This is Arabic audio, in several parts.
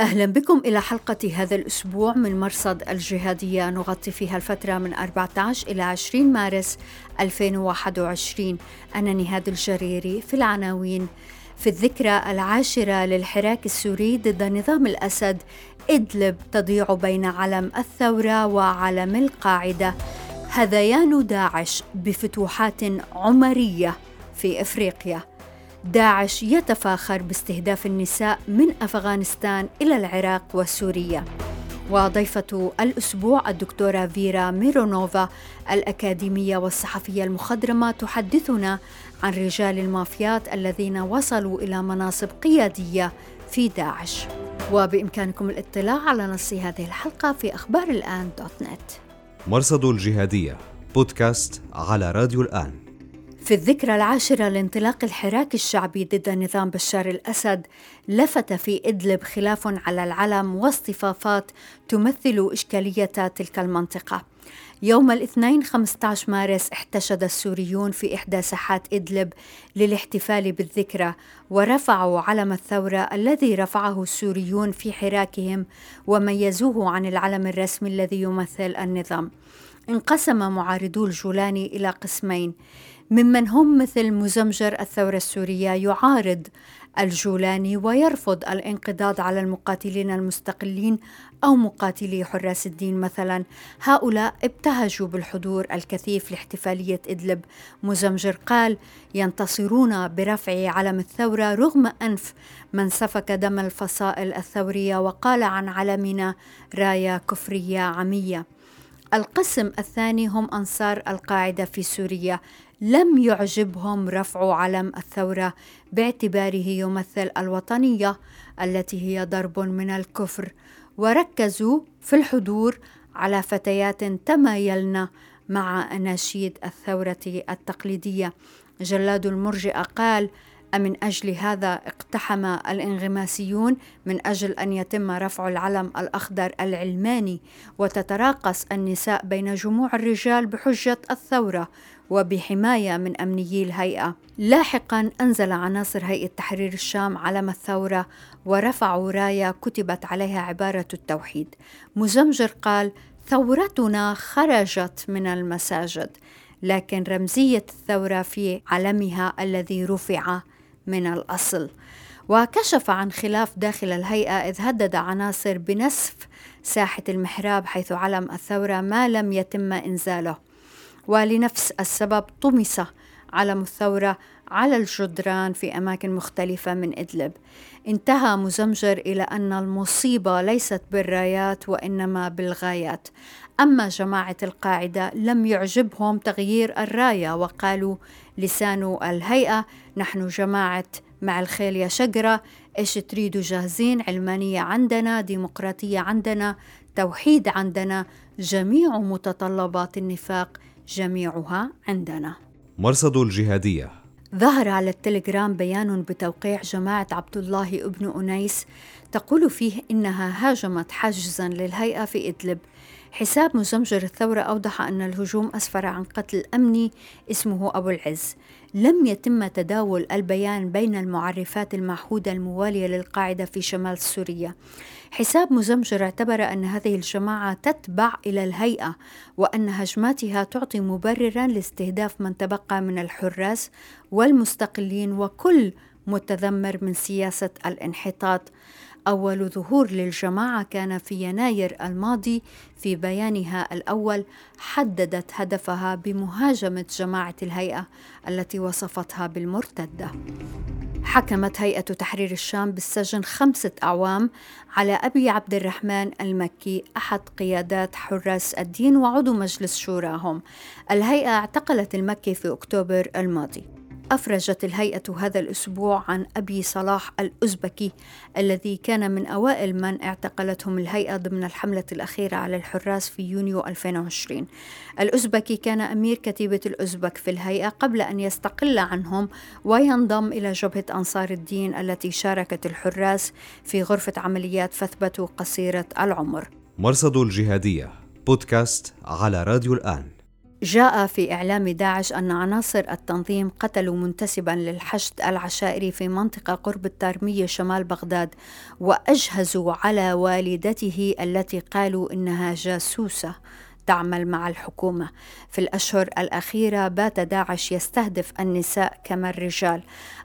أهلا بكم إلى حلقة هذا الأسبوع من مرصد الجهادية. نغطي فيها الفترة من 14 إلى 20 مارس 2021 أنا نهاد الجريري في العناوين. في الذكرى العاشرة للحراك السوري ضد نظام الأسد إدلب تضيع بين علم الثورة وعلم القاعدة. هذيان داعش بفتوحات عمرية في إفريقيا. داعش يتفاخر باستهداف النساء من أفغانستان إلى العراق وسوريا. وضيفة الأسبوع الدكتورة فيرا ميرونوفا الأكاديمية والصحفية المخضرمة تحدثنا عن رجال المافيات الذين وصلوا إلى مناصب قيادية في داعش. وبإمكانكم الاطلاع على نص هذه الحلقة في أخبار الآن دوت نت. مرصد الجهادية بودكاست على راديو الآن. في الذكرى العاشرة لانطلاق الحراك الشعبي ضد نظام بشار الأسد لفت في إدلب خلاف على العلم واصطفافات تمثل إشكالية تلك المنطقة. يوم الاثنين 15 مارس احتشد السوريون في إحدى ساحات إدلب للاحتفال بالذكرى ورفعوا علم الثورة الذي رفعه السوريون في حراكهم وميزوه عن العلم الرسمي الذي يمثل النظام. انقسم معارضو الجولاني إلى قسمين ممن هم مثل مزمجر الثورة السورية يعارض الجولاني ويرفض الانقضاض على المقاتلين المستقلين أو مقاتلي حراس الدين مثلا. هؤلاء ابتهجوا بالحضور الكثيف لاحتفالية إدلب. مزمجر قال ينتصرون برفع علم الثورة رغم أنف من سفك دم الفصائل الثورية وقال عن علمنا راية كفرية عمية القسم الثاني هم أنصار القاعدة في سوريا. لم يعجبهم رفع علم الثورة باعتباره يمثل الوطنية التي هي ضرب من الكفر وركزوا في الحضور على فتيات تمايلن مع أناشيد الثورة التقليدية. جلاد المرجئة قال أمن أجل هذا اقتحم الانغماسيون من أجل أن يتم رفع العلم الأخضر العلماني وتتراقص النساء بين جموع الرجال بحجة الثورة وبحماية من أمنيي الهيئة. لاحقا أنزل عناصر هيئة تحرير الشام علم الثورة ورفعوا راية كتبت عليها عبارة التوحيد. مزمجر قال ثورتنا خرجت من المساجد لكن رمزية الثورة في علمها الذي رفع من الأصل. وكشف عن خلاف داخل الهيئة إذ هدد عناصر بنسف ساحة المحراب حيث علم الثورة ما لم يتم إنزاله. ولنفس السبب طمس علم الثورة على الجدران في أماكن مختلفة من إدلب. انتهى مزمجر إلى أن المصيبة ليست بالرايات وإنما بالغايات. أما جماعة القاعدة لم يعجبهم تغيير الراية وقالوا لسان الهيئة نحن جماعة مع الخيل يا شقرة إيش تريدوا جاهزين؟ علمانية عندنا ديمقراطية عندنا توحيد عندنا جميع متطلبات النفاق جميعها عندنا. مرصد الجهادية. ظهر على التليجرام بيان بتوقيع جماعة عبد الله ابن أنيس تقول فيه إنها هاجمت حاجزا للهيئة في إدلب. حساب مزمجر الثورة أوضح أن الهجوم أسفر عن قتل أمني اسمه أبو العز. لم يتم تداول البيان بين المعرفات المعهودة الموالية للقاعدة في شمال سوريا. حساب مزمجر اعتبر أن هذه الجماعة تتبع إلى الهيئة وأن هجماتها تعطي مبررا لاستهداف من تبقى من الحراس والمستقلين وكل متذمر من سياسة الانحطاط. أول ظهور للجماعة كان في يناير الماضي في بيانها الأول حددت هدفها بمهاجمة جماعة الهيئة التي وصفتها بالمرتدة. حكمت هيئة تحرير الشام بالسجن خمسة أعوام على أبي عبد الرحمن المكي أحد قيادات حراس الدين وعضو مجلس شوراهم. الهيئة اعتقلت المكي في أكتوبر الماضي. أفرجت الهيئة هذا الأسبوع عن أبي صلاح الأزبكي الذي كان من أوائل من اعتقلتهم الهيئة ضمن الحملة الأخيرة على الحراس في يونيو 2020 الأزبكي كان أمير كتيبة الأزبك في الهيئة قبل أن يستقل عنهم وينضم إلى جبهة أنصار الدين التي شاركت الحراس في غرفة عمليات فثبتوا قصيرة العمر. مرصد الجهادية بودكاست على راديو الآن. جاء في إعلام داعش أن عناصر التنظيم قتلوا منتسبا للحشد العشائري في منطقة قرب الطارمية شمال بغداد وأجهزوا على والدته التي قالوا إنها جاسوسة. تعمل مع الحكومة. في الأشهر الأخيرة بات داعش يستهدف النساء كما الرجال.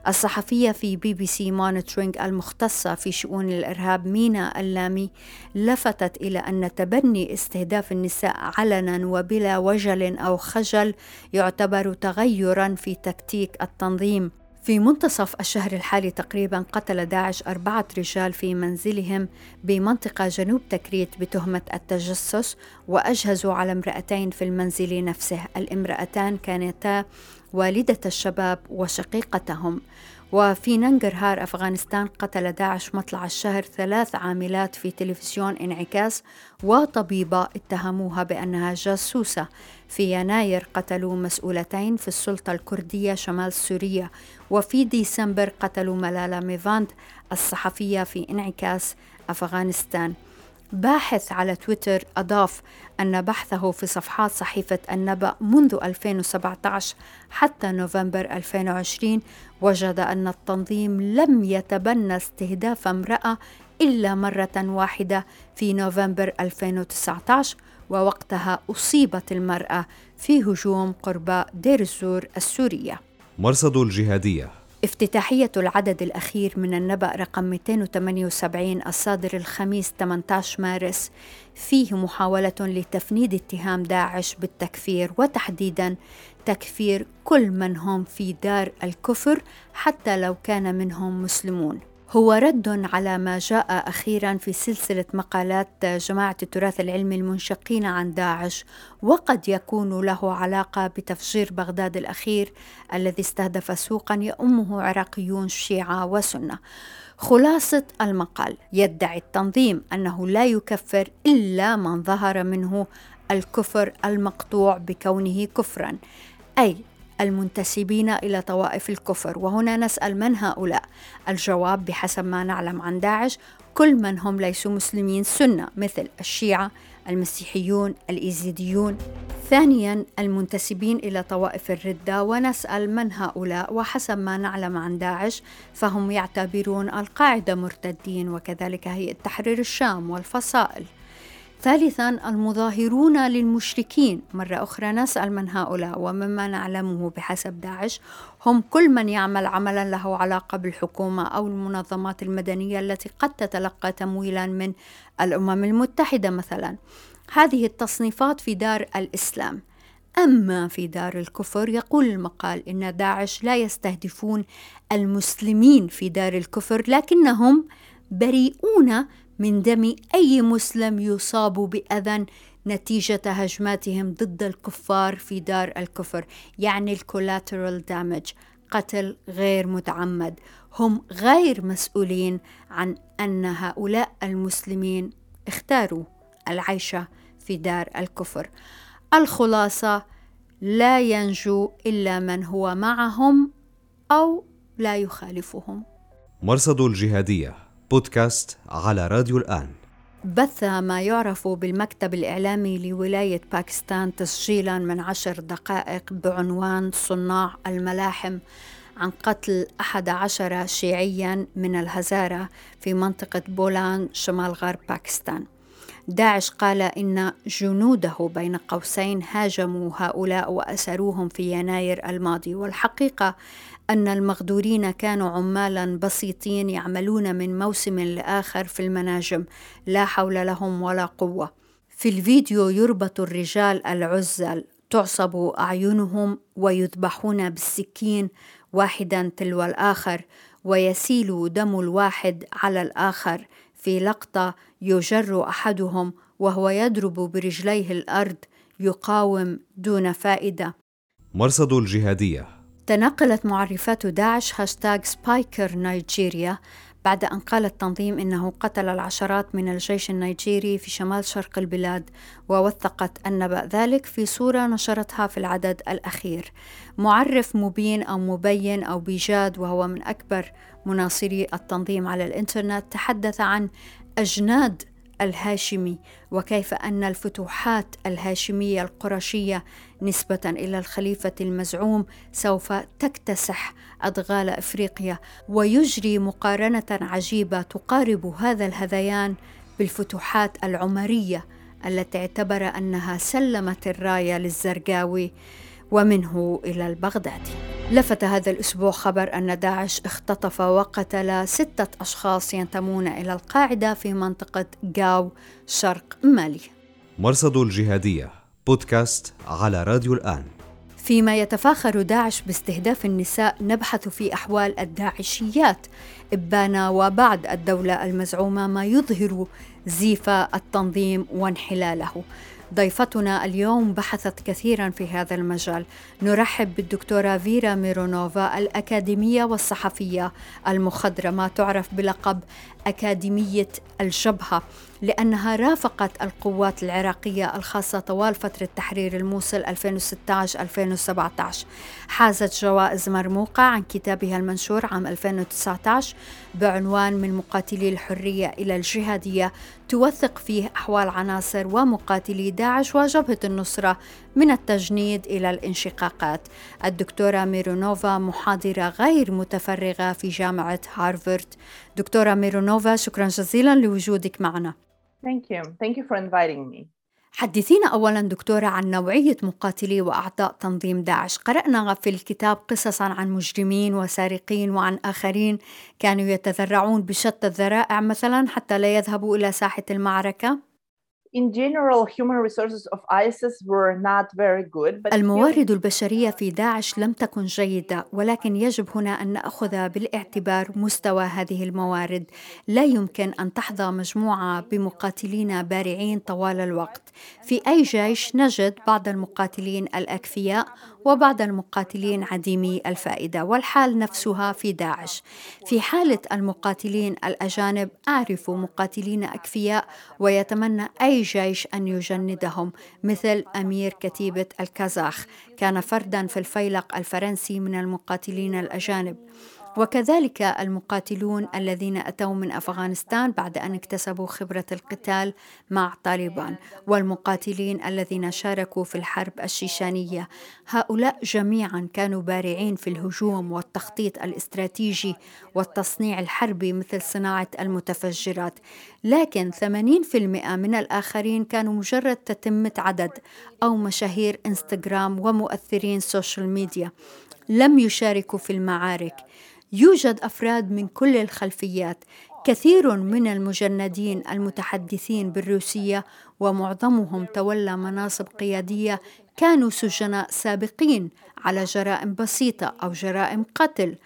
الصحفية في BBC Monitoring المختصة في شؤون الإرهاب مينا اللامي لفتت إلى أن تبني استهداف النساء علنا وبلا وجل أو خجل يعتبر تغيرا في تكتيك التنظيم. في منتصف الشهر الحالي تقريبا قتل داعش أربعة رجال في منزلهم بمنطقة جنوب تكريت بتهمة التجسس وأجهزوا على امرأتين في المنزل نفسه. الامرأتان كانتا والدة الشباب وشقيقتهم. وفي ننجرهار أفغانستان قتل داعش مطلع الشهر ثلاث عاملات في تلفزيون انعكاس وطبيبة اتهموها بأنها جاسوسة. في يناير قتلوا مسؤولتين في السلطة الكردية شمال سوريا. وفي ديسمبر قتلوا ملالا ميفاند الصحفية في انعكاس أفغانستان. باحث على تويتر أضاف أن بحثه في صفحات صحيفة النبأ منذ 2017 حتى نوفمبر 2020 وجد أن التنظيم لم يتبنى استهداف امرأة إلا مرة واحدة في نوفمبر 2019 ووقتها أصيبت المرأة في هجوم قرب دير الزور السورية. مرصد الجهادية. افتتاحية العدد الأخير من النبأ رقم 278 الصادر الخميس 18 مارس. فيه محاولة لتفنيد اتهام داعش بالتكفير وتحديدا تكفير كل من هم في دار الكفر حتى لو كان منهم مسلمون. هو رد على ما جاء أخيرا في سلسلة مقالات جماعة التراث العلمي المنشقين عن داعش وقد يكون له علاقة بتفجير بغداد الأخير الذي استهدف سوقا يؤمه عراقيون شيعة وسنة. خلاصة المقال يدعي التنظيم أنه لا يكفر إلا من ظهر منه الكفر المقطوع بكونه كفرا. أي المنتسبين إلى طوائف الكفر. وهنا نسأل من هؤلاء؟ الجواب بحسب ما نعلم عن داعش كل من هم ليسوا مسلمين سنة مثل الشيعة المسيحيون الإيزيديون. ثانيا المنتسبين إلى طوائف الردة. ونسأل من هؤلاء؟ وحسب ما نعلم عن داعش فهم يعتبرون القاعدة مرتدين وكذلك هيئة تحرير الشام والفصائل. ثالثا المظاهرون للمشركين. مرة أخرى نسأل من هؤلاء ومما نعلمه بحسب داعش. هم كل من يعمل عملا له علاقة بالحكومة أو المنظمات المدنية التي قد تتلقى تمويلا من الأمم المتحدة مثلا. هذه التصنيفات في دار الإسلام. أما في دار الكفر يقول المقال إن داعش لا يستهدفون المسلمين في دار الكفر لكنهم بريئون من دم أي مسلم يصاب بأذى نتيجة هجماتهم ضد الكفار في دار الكفر يعني الكولاترال دامج قتل غير متعمد. هم غير مسؤولين عن أن هؤلاء المسلمين اختاروا العيش في دار الكفر. الخلاصة لا ينجو إلا من هو معهم أو لا يخالفهم. مرصد الجهادية بودكاست على راديو الآن. بث ما يعرف بالمكتب الإعلامي لولاية باكستان تسجيلا من عشر دقائق بعنوان صناع الملاحم عن قتل أحد عشر شيعيا من الهزارة في منطقة بولان شمال غرب باكستان. داعش قال إن جنوده بين قوسين هاجموا هؤلاء وأسروهم في يناير الماضي والحقيقة أن المغدورين كانوا عمالا بسيطين يعملون من موسم لآخر في المناجم لا حول لهم ولا قوة. في الفيديو يربط الرجال العزل تعصب أعينهم ويذبحون بالسكين واحدا تلو الآخر ويسيل دم الواحد على الآخر. في لقطة يجر أحدهم وهو يضرب برجليه الأرض يقاوم دون فائدة. مرصد الجهادية. تناقلت معرفات داعش هاشتاغ سبايكر نيجيريا بعد أن قال التنظيم إنه قتل العشرات من الجيش النيجيري في شمال شرق البلاد ووثقت النبأ ذلك في صورة نشرتها في العدد الأخير. معرف مبين أو مبين أو بيجاد وهو من أكبر مناصري التنظيم على الإنترنت تحدث عن أجناد الهاشمي وكيف أن الفتوحات الهاشمية القرشية نسبة إلى الخليفة المزعوم سوف تكتسح أدغال إفريقيا ويجري مقارنة عجيبة تقارب هذا الهذيان بالفتوحات العمرية التي اعتبر أنها سلمت الراية للزرقاوي. ومنه إلى البغدادي لفت هذا الأسبوع خبر أن داعش اختطف وقتل ستة أشخاص ينتمون إلى القاعدة في منطقة جاو شرق مالي. مرصد الجهادية بودكاست على راديو الآن. فيما يتفاخر داعش باستهداف النساء نبحث في أحوال الداعشيات. إبان وبعد الدولة المزعومة ما يظهر زيف التنظيم وانحلاله. ضيفتنا اليوم بحثت كثيرا في هذا المجال. نرحب بالدكتورة فيرا ميرونوفا الأكاديمية والصحفية المخضرمة تعرف بلقب أكاديمية الجبهة لأنها رافقت القوات العراقية الخاصة طوال فترة تحرير الموصل 2016-2017 حازت جوائز مرموقة عن كتابها المنشور عام 2019 بعنوان من مقاتلي الحرية إلى الجهادية توثق فيه أحوال عناصر ومقاتلي داعش وجبهة النصرة من التجنيد إلى الانشقاقات. الدكتورة ميرونوفا محاضرة غير متفرغة في جامعة هارفارد دكتورة ميرونوفا شكرا جزيلا لوجودك معنا. Thank you. Thank you for inviting me. حدثينا أولا دكتورة عن نوعية مقاتلي وأعضاء تنظيم داعش قرأنا في الكتاب قصصا عن مجرمين وسارقين وعن آخرين كانوا يتذرعون بشتى الذرائع مثلا حتى لا يذهبوا إلى ساحة المعركة الموارد البشرية في داعش لم تكن جيدة ولكن يجب هنا أن نأخذ بالاعتبار مستوى هذه الموارد. لا يمكن أن تحظى مجموعة بمقاتلين بارعين طوال الوقت. في أي جيش نجد بعض المقاتلين الأكفياء وبعض المقاتلين عديمي الفائدة والحال نفسها في داعش. في حالة المقاتلين الأجانب أعرف مقاتلين أكفياء ويتمنى أي جيش أن يجندهم مثل أمير كتيبة الكازاخ. كان فردا في الفيلق الفرنسي من المقاتلين الأجانب. وكذلك المقاتلون الذين أتوا من أفغانستان بعد أن اكتسبوا خبرة القتال مع طالبان والمقاتلين الذين شاركوا في الحرب الشيشانية. هؤلاء جميعا كانوا بارعين في الهجوم والتخطيط الاستراتيجي والتصنيع الحربي مثل صناعة المتفجرات. لكن 80% من الآخرين كانوا مجرد تتمة عدد أو مشاهير إنستغرام ومؤثرين social media. لم يشاركوا في المعارك. يوجد أفراد من كل الخلفيات كثير من المجندين المتحدثين بالروسية ومعظمهم تولى مناصب قيادية كانوا سجناء سابقين على جرائم بسيطة أو جرائم قتل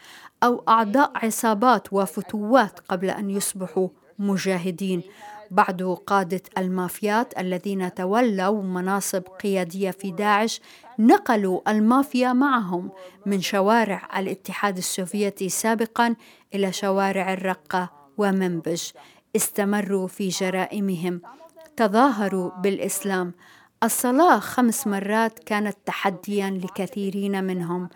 أو أعضاء عصابات وفتوات قبل أن يصبحوا مجاهدين. بعض قادة المافيات الذين تولوا مناصب قيادية في داعش نقلوا المافيا معهم من شوارع الاتحاد السوفيتي سابقا إلى شوارع الرقة ومنبج استمروا في جرائمهم. تظاهروا بالإسلام. الصلاة خمس مرات كانت تحديا لكثيرين منهم.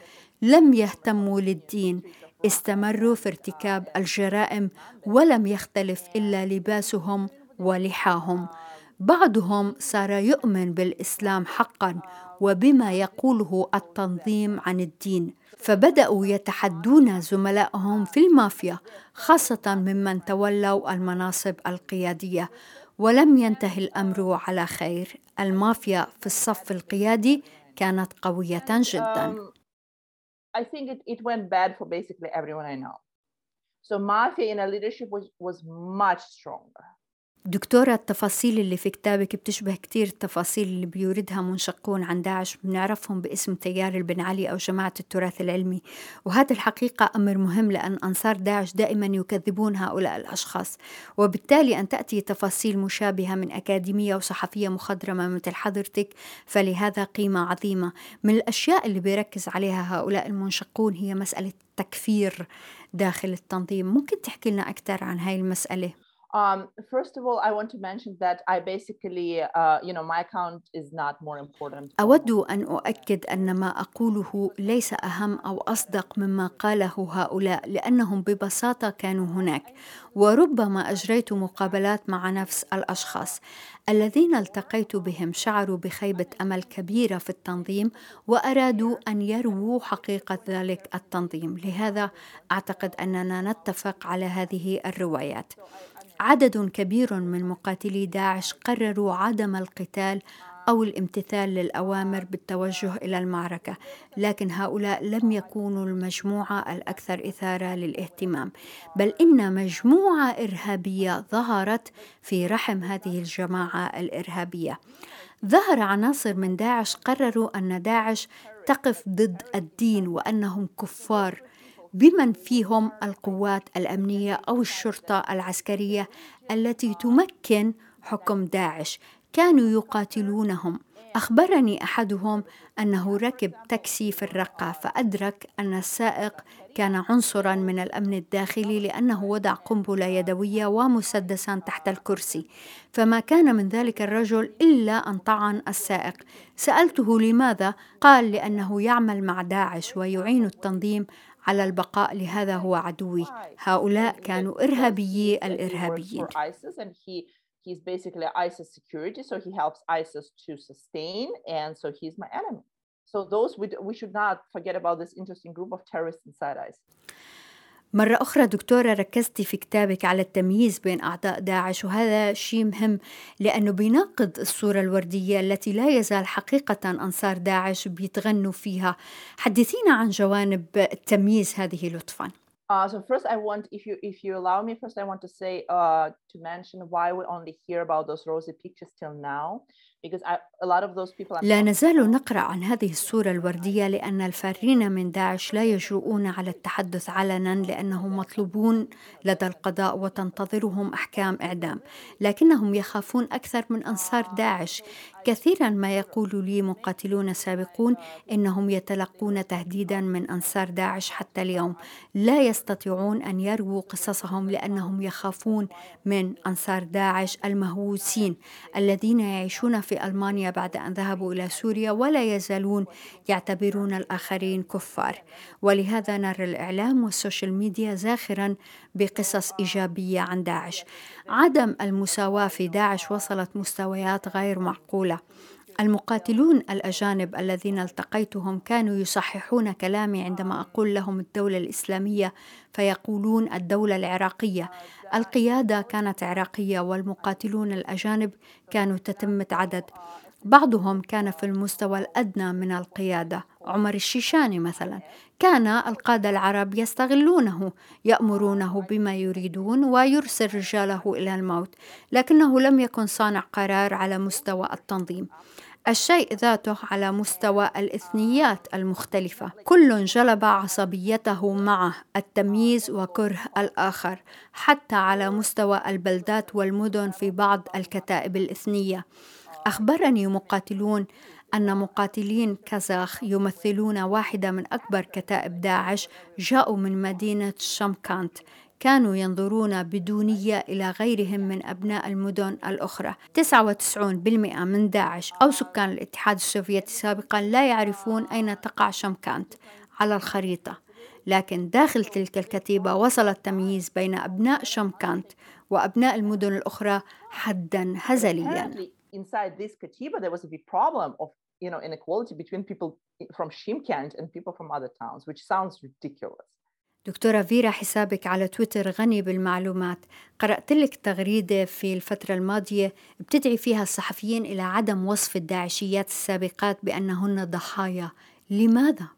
لم يهتموا للدين. استمروا في ارتكاب الجرائم ولم يختلف إلا لباسهم ولحاهم بعضهم صار يؤمن بالإسلام حقا وبما يقوله التنظيم عن الدين فبدأوا يتحدون زملائهم في المافيا خاصة ممن تولوا المناصب القيادية ولم ينتهي الأمر على خير المافيا في الصف القيادي كانت قوية جدا um, I think it, it went bad for basically everyone I know. So mafia in a leadership was, was much stronger. دكتورة التفاصيل اللي في كتابك بتشبه كتير التفاصيل اللي بيوردها منشقون عن داعش بنعرفهم باسم تيار البن علي أو جماعة التراث العلمي. وهذا الحقيقة أمر مهم لأن أنصار داعش دائما يكذبون هؤلاء الأشخاص. وبالتالي أن تأتي تفاصيل مشابهة من أكاديمية وصحفية مخضرمة مثل حضرتك فلهذا قيمة عظيمة. من الأشياء اللي بيركز عليها هؤلاء المنشقون هي مسألة التكفير داخل التنظيم. ممكن تحكي لنا أكثر عن هاي المسألة؟ Um, first of all, I want to mention that I basically, uh, you know, my account is not more important. أود أن أؤكد أن ما أقوله ليس أهم أو أصدق مما قاله هؤلاء لأنهم ببساطة كانوا هناك وربما أجريت مقابلات مع نفس الأشخاص. الذين التقيت بهم شعروا بخيبة أمل كبيرة في التنظيم وأرادوا أن يرووا حقيقة ذلك التنظيم. لهذا أعتقد أننا نتفق على هذه الروايات. عدد كبير من مقاتلي داعش قرروا عدم القتال أو الامتثال للأوامر بالتوجه إلى المعركة لكن هؤلاء لم يكونوا المجموعة الأكثر إثارة للاهتمام. بل إن مجموعة إرهابية ظهرت في رحم هذه الجماعة الإرهابية. ظهر عناصر من داعش قرروا أن داعش تقف ضد الدين وأنهم كفار بمن فيهم القوات الأمنية أو الشرطة العسكرية التي تمكن حكم داعش. كانوا يقاتلونهم. أخبرني أحدهم أنه ركب تاكسي في الرقه فادرك أن السائق كان عنصرا من الأمن الداخلي لأنه وضع قنبلة يدوية ومسدسا تحت الكرسي. فما كان من ذلك الرجل إلا أن طعن السائق. سألته لماذا؟ قال لأنه يعمل مع داعش ويعين التنظيم على البقاء لهذا هو عدوي هؤلاء كانوا إرهابيي الإرهابيين he's basically ISIS security, so he helps ISIS to sustain, and so he's my enemy. So those we, we should not forget about this interesting group of terrorists inside ISIS. مرة أخرى دكتورة ركزتي في كتابك على التمييز بين أعضاء داعش وهذا شيء مهم لأنه بيناقض الصورة الوردية التي لا يزال حقيقة أنصار داعش بيتغنوا فيها. حدثينا عن جوانب التمييز هذه لطفاً Uh, so first, I want, if you if you allow me, first I want to say uh, to mention why we only hear about those rosy pictures till now. لا نزال نقرأ عن هذه الصورة الوردية لأن الفارين من داعش لا يجرؤون على التحدث علنا لأنهم مطلوبون لدى القضاء وتنتظرهم أحكام إعدام لكنهم يخافون أكثر من أنصار داعش كثيرا ما يقول لي مقاتلون سابقون إنهم يتلقون تهديدا من أنصار داعش حتى اليوم لا يستطيعون أن يرووا قصصهم لأنهم يخافون من أنصار داعش المهووسين الذين يعيشون في ألمانيا بعد أن ذهبوا إلى سوريا ولا يزالون يعتبرون الآخرين كفار. ولهذا نرى الإعلام وال social media زاخرا بقصص إيجابية عن داعش. عدم المساواة في داعش وصلت مستويات غير معقولة. المقاتلون الأجانب الذين التقيتهم كانوا يصححون كلامي عندما أقول لهم الدولة الإسلامية فيقولون الدولة العراقية. القيادة كانت عراقية والمقاتلون الأجانب كانوا تتمة عدد. بعضهم كان في المستوى الأدنى من القيادة. عمر الشيشاني مثلا. كان القادة العرب يستغلونه يأمرونه بما يريدون ويرسل رجاله إلى الموت لكنه لم يكن صانع قرار على مستوى التنظيم. الشيء ذاته على مستوى الإثنيات المختلفة. كل جلب عصبيته معه التمييز وكره الآخر حتى على مستوى البلدات والمدن في بعض الكتائب الإثنية. أخبرني مقاتلون أن مقاتلين كازاخ يمثلون واحدة من أكبر كتائب داعش جاءوا من مدينة شمكانت. كانوا ينظرون بدونية إلى غيرهم من أبناء المدن الأخرى. 99% من داعش أو سكان الاتحاد السوفيتي سابقا لا يعرفون أين تقع شمكانت على الخريطة. لكن داخل تلك الكتيبة وصل التمييز بين أبناء شمكانت وأبناء المدن الأخرى حدا هزليا. Inside this there was a big problem of you know inequality between people from Shimkent and people from other towns which sounds ridiculous. دكتورة فيرا حسابك على تويتر غني بالمعلومات قرأت لك تغريدة في الفترة الماضية بتدعي فيها الصحفيين إلى عدم وصف الداعشيات السابقات بأنهن ضحايا لماذا؟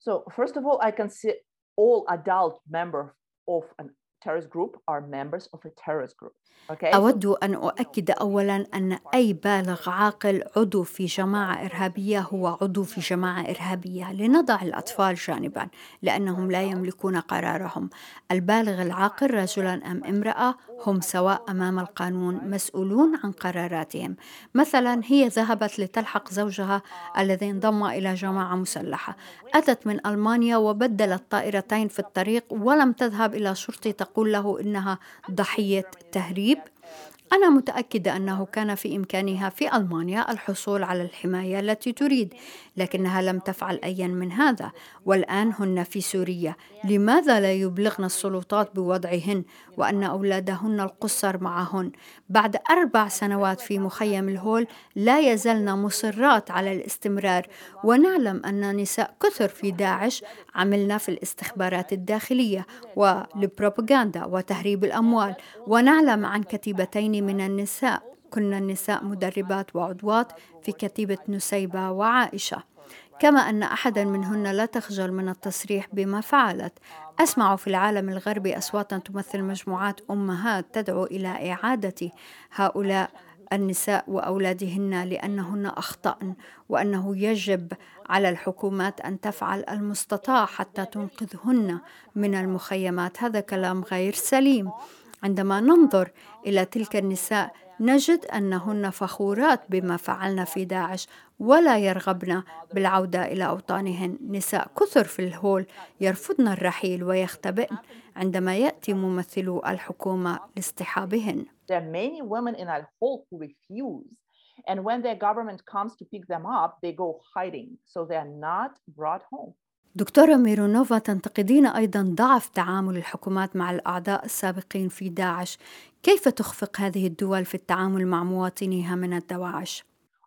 So first of all I can see all adult members of an terrorist group are members of a terrorist group. أود أن أؤكد أولا أن أي بالغ عاقل عضو في جماعة إرهابية هو عضو في جماعة إرهابية لنضع الأطفال جانبا لأنهم لا يملكون قرارهم. البالغ العاقل رجلا أم امرأة هم سواء أمام القانون مسؤولون عن قراراتهم. مثلا هي ذهبت لتلحق زوجها الذي انضم إلى جماعة مسلحة. أتت من ألمانيا وبدلت طائرتين في الطريق ولم تذهب إلى شرطي تقول له إنها ضحية تهريب. أنا متأكدة أنه كان في إمكانها في ألمانيا الحصول على الحماية التي تريد، لكنها لم تفعل أيا من هذا، والآن هن في سوريا، لماذا لا يبلغن السلطات بوضعهن وأن أولادهن القصر معهن؟ بعد أربع سنوات في مخيم الهول لا يزلن مصرات على الاستمرار، ونعلم أن نساء كثر في داعش عملنا في الاستخبارات الداخلية والبروباغندا وتهريب الأموال، ونعلم عن كتيبتين من النساء. كن النساء مدربات وعضوات في كتيبة نسيبة وعائشة. كما أن أحدا منهن لا تخجل من التصريح بما فعلت. أسمع في العالم الغربي أصواتا تمثل مجموعات أمهات تدعو إلى إعادة هؤلاء النساء وأولادهن لأنهن اخطان وأنه يجب على الحكومات أن تفعل المستطاع حتى تنقذهن من المخيمات. هذا كلام غير سليم. عندما ننظر إلى تلك النساء نجد أنهن فخورات بما فعلن في داعش ولا يرغبن بالعودة إلى أوطانهن. نساء كثر في الهول يرفضن الرحيل ويختبئن عندما يأتي ممثلو الحكومة لاصطحابهن There are many women in al who refuse. And when their government comes to pick them up they go hiding. So they are not brought home. دكتورة ميرونوفا تنتقدين أيضا ضعف تعامل الحكومات مع الأعضاء السابقين في داعش كيف تخفق هذه الدول في التعامل مع مواطنيها من الدواعش؟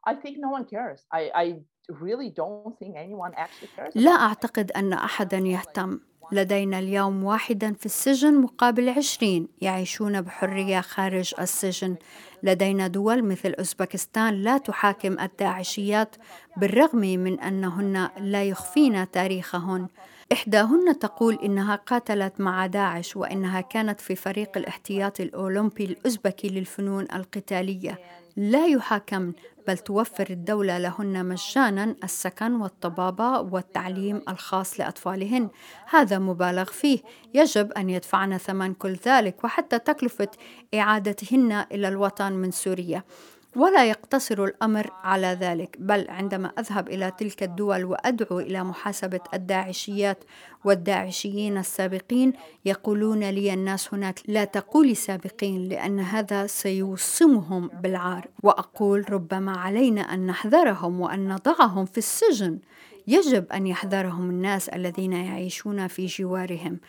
I think no one cares. I, I really don't think anyone actually cares. لا أعتقد أن أحدا يهتم. لدينا اليوم واحدا في السجن مقابل عشرين. يعيشون بحرية خارج السجن. لدينا دول مثل أوزبكستان لا تحاكم الداعشيات بالرغم من أنهن لا يخفين تاريخهن. إحداهن تقول إنها قاتلت مع داعش وإنها كانت في فريق الاحتياطي الأولمبي الأوزبكي للفنون القتالية. لا يحاكمن. بل توفر الدولة لهن مجانا السكن والطبابة والتعليم الخاص لأطفالهن. هذا مبالغ فيه. يجب أن يدفعن ثمن كل ذلك وحتى تكلفة إعادتهن إلى الوطن من سوريا. ولا يقتصر الأمر على ذلك بل عندما أذهب إلى تلك الدول وأدعو إلى محاسبة الداعشيات والداعشيين السابقين يقولون لي الناس هناك لا تقولي سابقين لأن هذا سيوصمهم بالعار. وأقول ربما علينا أن نحذرهم وأن نضعهم في السجن. يجب أن يحذرهم الناس الذين يعيشون في جوارهم.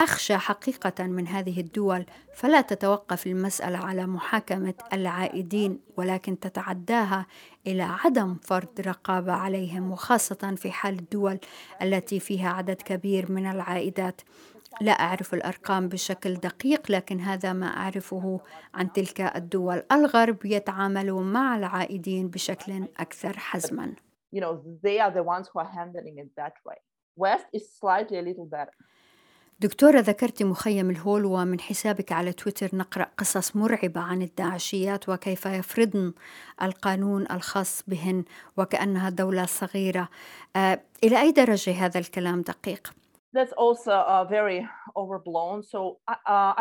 أخشى حقيقة من هذه الدول فلا تتوقف المسألة على محاكمة العائدين ولكن تتعداها إلى عدم فرض رقابة عليهم وخاصة في حال الدول التي فيها عدد كبير من العائدات لا أعرف الأرقام بشكل دقيق لكن هذا ما أعرفه عن تلك الدول الغرب يتعامل مع العائدين بشكل أكثر حزما You know, they are the ones who are handling it that way. West is slightly a little better. دكتورة ذكرت مخيم الهول ومن حسابك على تويتر نقرأ قصص مرعبة عن الداعشيات وكيف يفرضن القانون الخاص بهن وكأنها دولة صغيرة. آه، إلى أي درجة هذا الكلام دقيق؟ Uh, uh,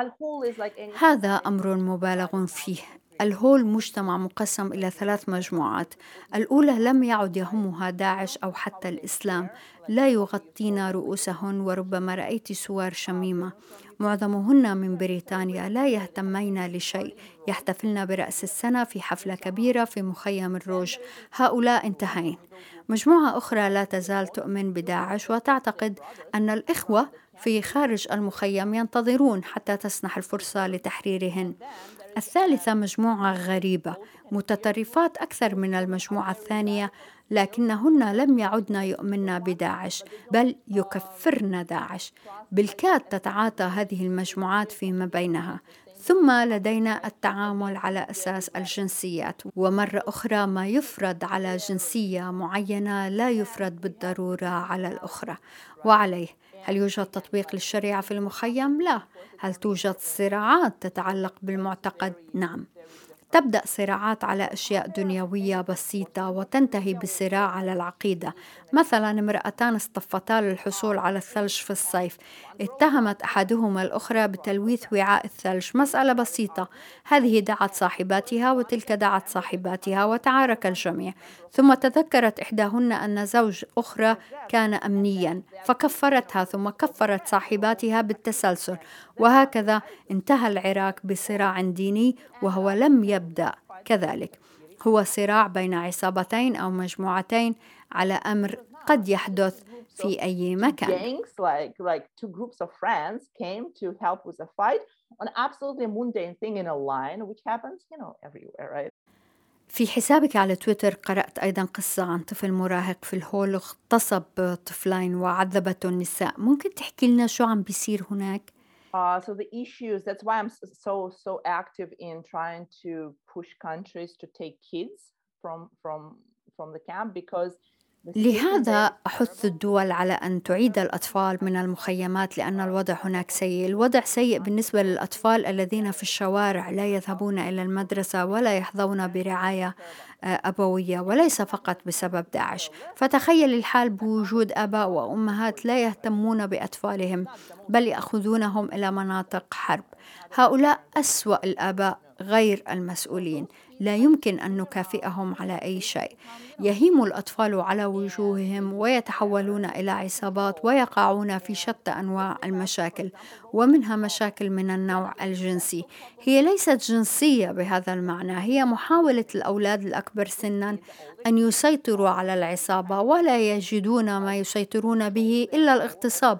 any... هذا أمر مبالغ فيه. الهول مجتمع مقسم إلى ثلاث مجموعات. الأولى لم يعد يهمها داعش أو حتى الإسلام. لا يغطين رؤوسهن وربما رأيت صور شميمة. معظمهن من بريطانيا لا يهتمين لشيء. يحتفلن برأس السنة في حفلة كبيرة في مخيم الروج. هؤلاء انتهين. مجموعة أخرى لا تزال تؤمن بداعش وتعتقد أن الإخوة في خارج المخيم ينتظرون حتى تسنح الفرصة لتحريرهن. الثالثة مجموعة غريبة. متطرفات أكثر من المجموعة الثانية لكنهن لم يعدن يؤمن بداعش بل يكفرن داعش. بالكاد تتعاطى هذه المجموعات فيما بينها. ثم لدينا التعامل على أساس الجنسيات. ومرة أخرى ما يفرض على جنسية معينة لا يفرض بالضرورة على الأخرى. وعليه هل يوجد تطبيق للشريعة في المخيم؟ لا هل توجد صراعات تتعلق بالمعتقد؟ نعم تبدأ صراعات على أشياء دنيوية بسيطة وتنتهي بصراع على العقيدة. مثلا امرأتان اصطفتا للحصول على الثلج في الصيف. اتهمت أحدهما الأخرى بتلويث وعاء الثلج. مسألة بسيطة. هذه دعت صاحباتها وتلك دعت صاحباتها وتعارك الجميع. ثم تذكرت إحداهن أن زوج أخرى كان أمنيا. فكفرتها ثم كفرت صاحباتها بالتسلسل. وهكذا انتهى العراق بصراع ديني وهو لم يبدأ كذلك هو صراع بين عصابتين أو مجموعتين على أمر قد يحدث في أي مكان. في حسابك على تويتر قرأت أيضا قصة عن طفل مراهق في الهول اغتصب طفلين وعذبته النساء ممكن تحكي لنا شو عم بيصير هناك؟ Uh, so the issues that's why I'm so so active in trying to push countries to take kids from from from the camp because لهذا أحث الدول على أن تعيد الأطفال من المخيمات لأن الوضع هناك سيء، الوضع سيء بالنسبة للأطفال الذين في الشوارع لا يذهبون إلى المدرسة ولا يحظون برعاية آه، أبوية وليس فقط بسبب داعش، فتخيل الحال بوجود آباء وأمهات لا يهتمون بأطفالهم بل يأخذونهم إلى مناطق حرب، هؤلاء أسوأ الآباء غير المسؤولين. لا يمكن أن نكافئهم على أي شيء. يهيم الأطفال على وجوههم ويتحولون إلى عصابات ويقعون في شتى أنواع المشاكل ومنها مشاكل من النوع الجنسي. هي ليست جنسية بهذا المعنى هي محاولة الأولاد الأكبر سنا أن يسيطروا على العصابة ولا يجدون ما يسيطرون به إلا الاغتصاب.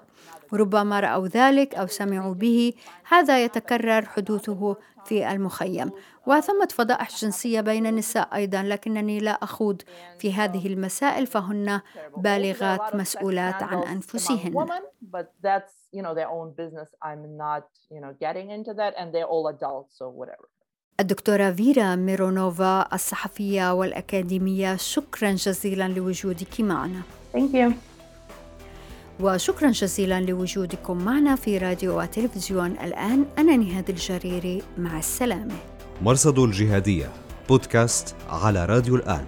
ربما رأوا ذلك أو سمعوا به هذا يتكرر حدوثه في المخيم. وثمة فضائح جنسية بين النساء أيضا لكنني لا أخوض في هذه المسائل فهن بالغات مسؤولات عن أنفسهن. الدكتورة فيرا ميرونوفا الصحفية والأكاديمية شكرا جزيلا لوجودك معنا. Thank you. وشكرا جزيلا لوجودكم معنا في راديو وتلفزيون الآن. أنا نهاد الجريري مع السلامة. مرصد الجهادية بودكاست على راديو الآن.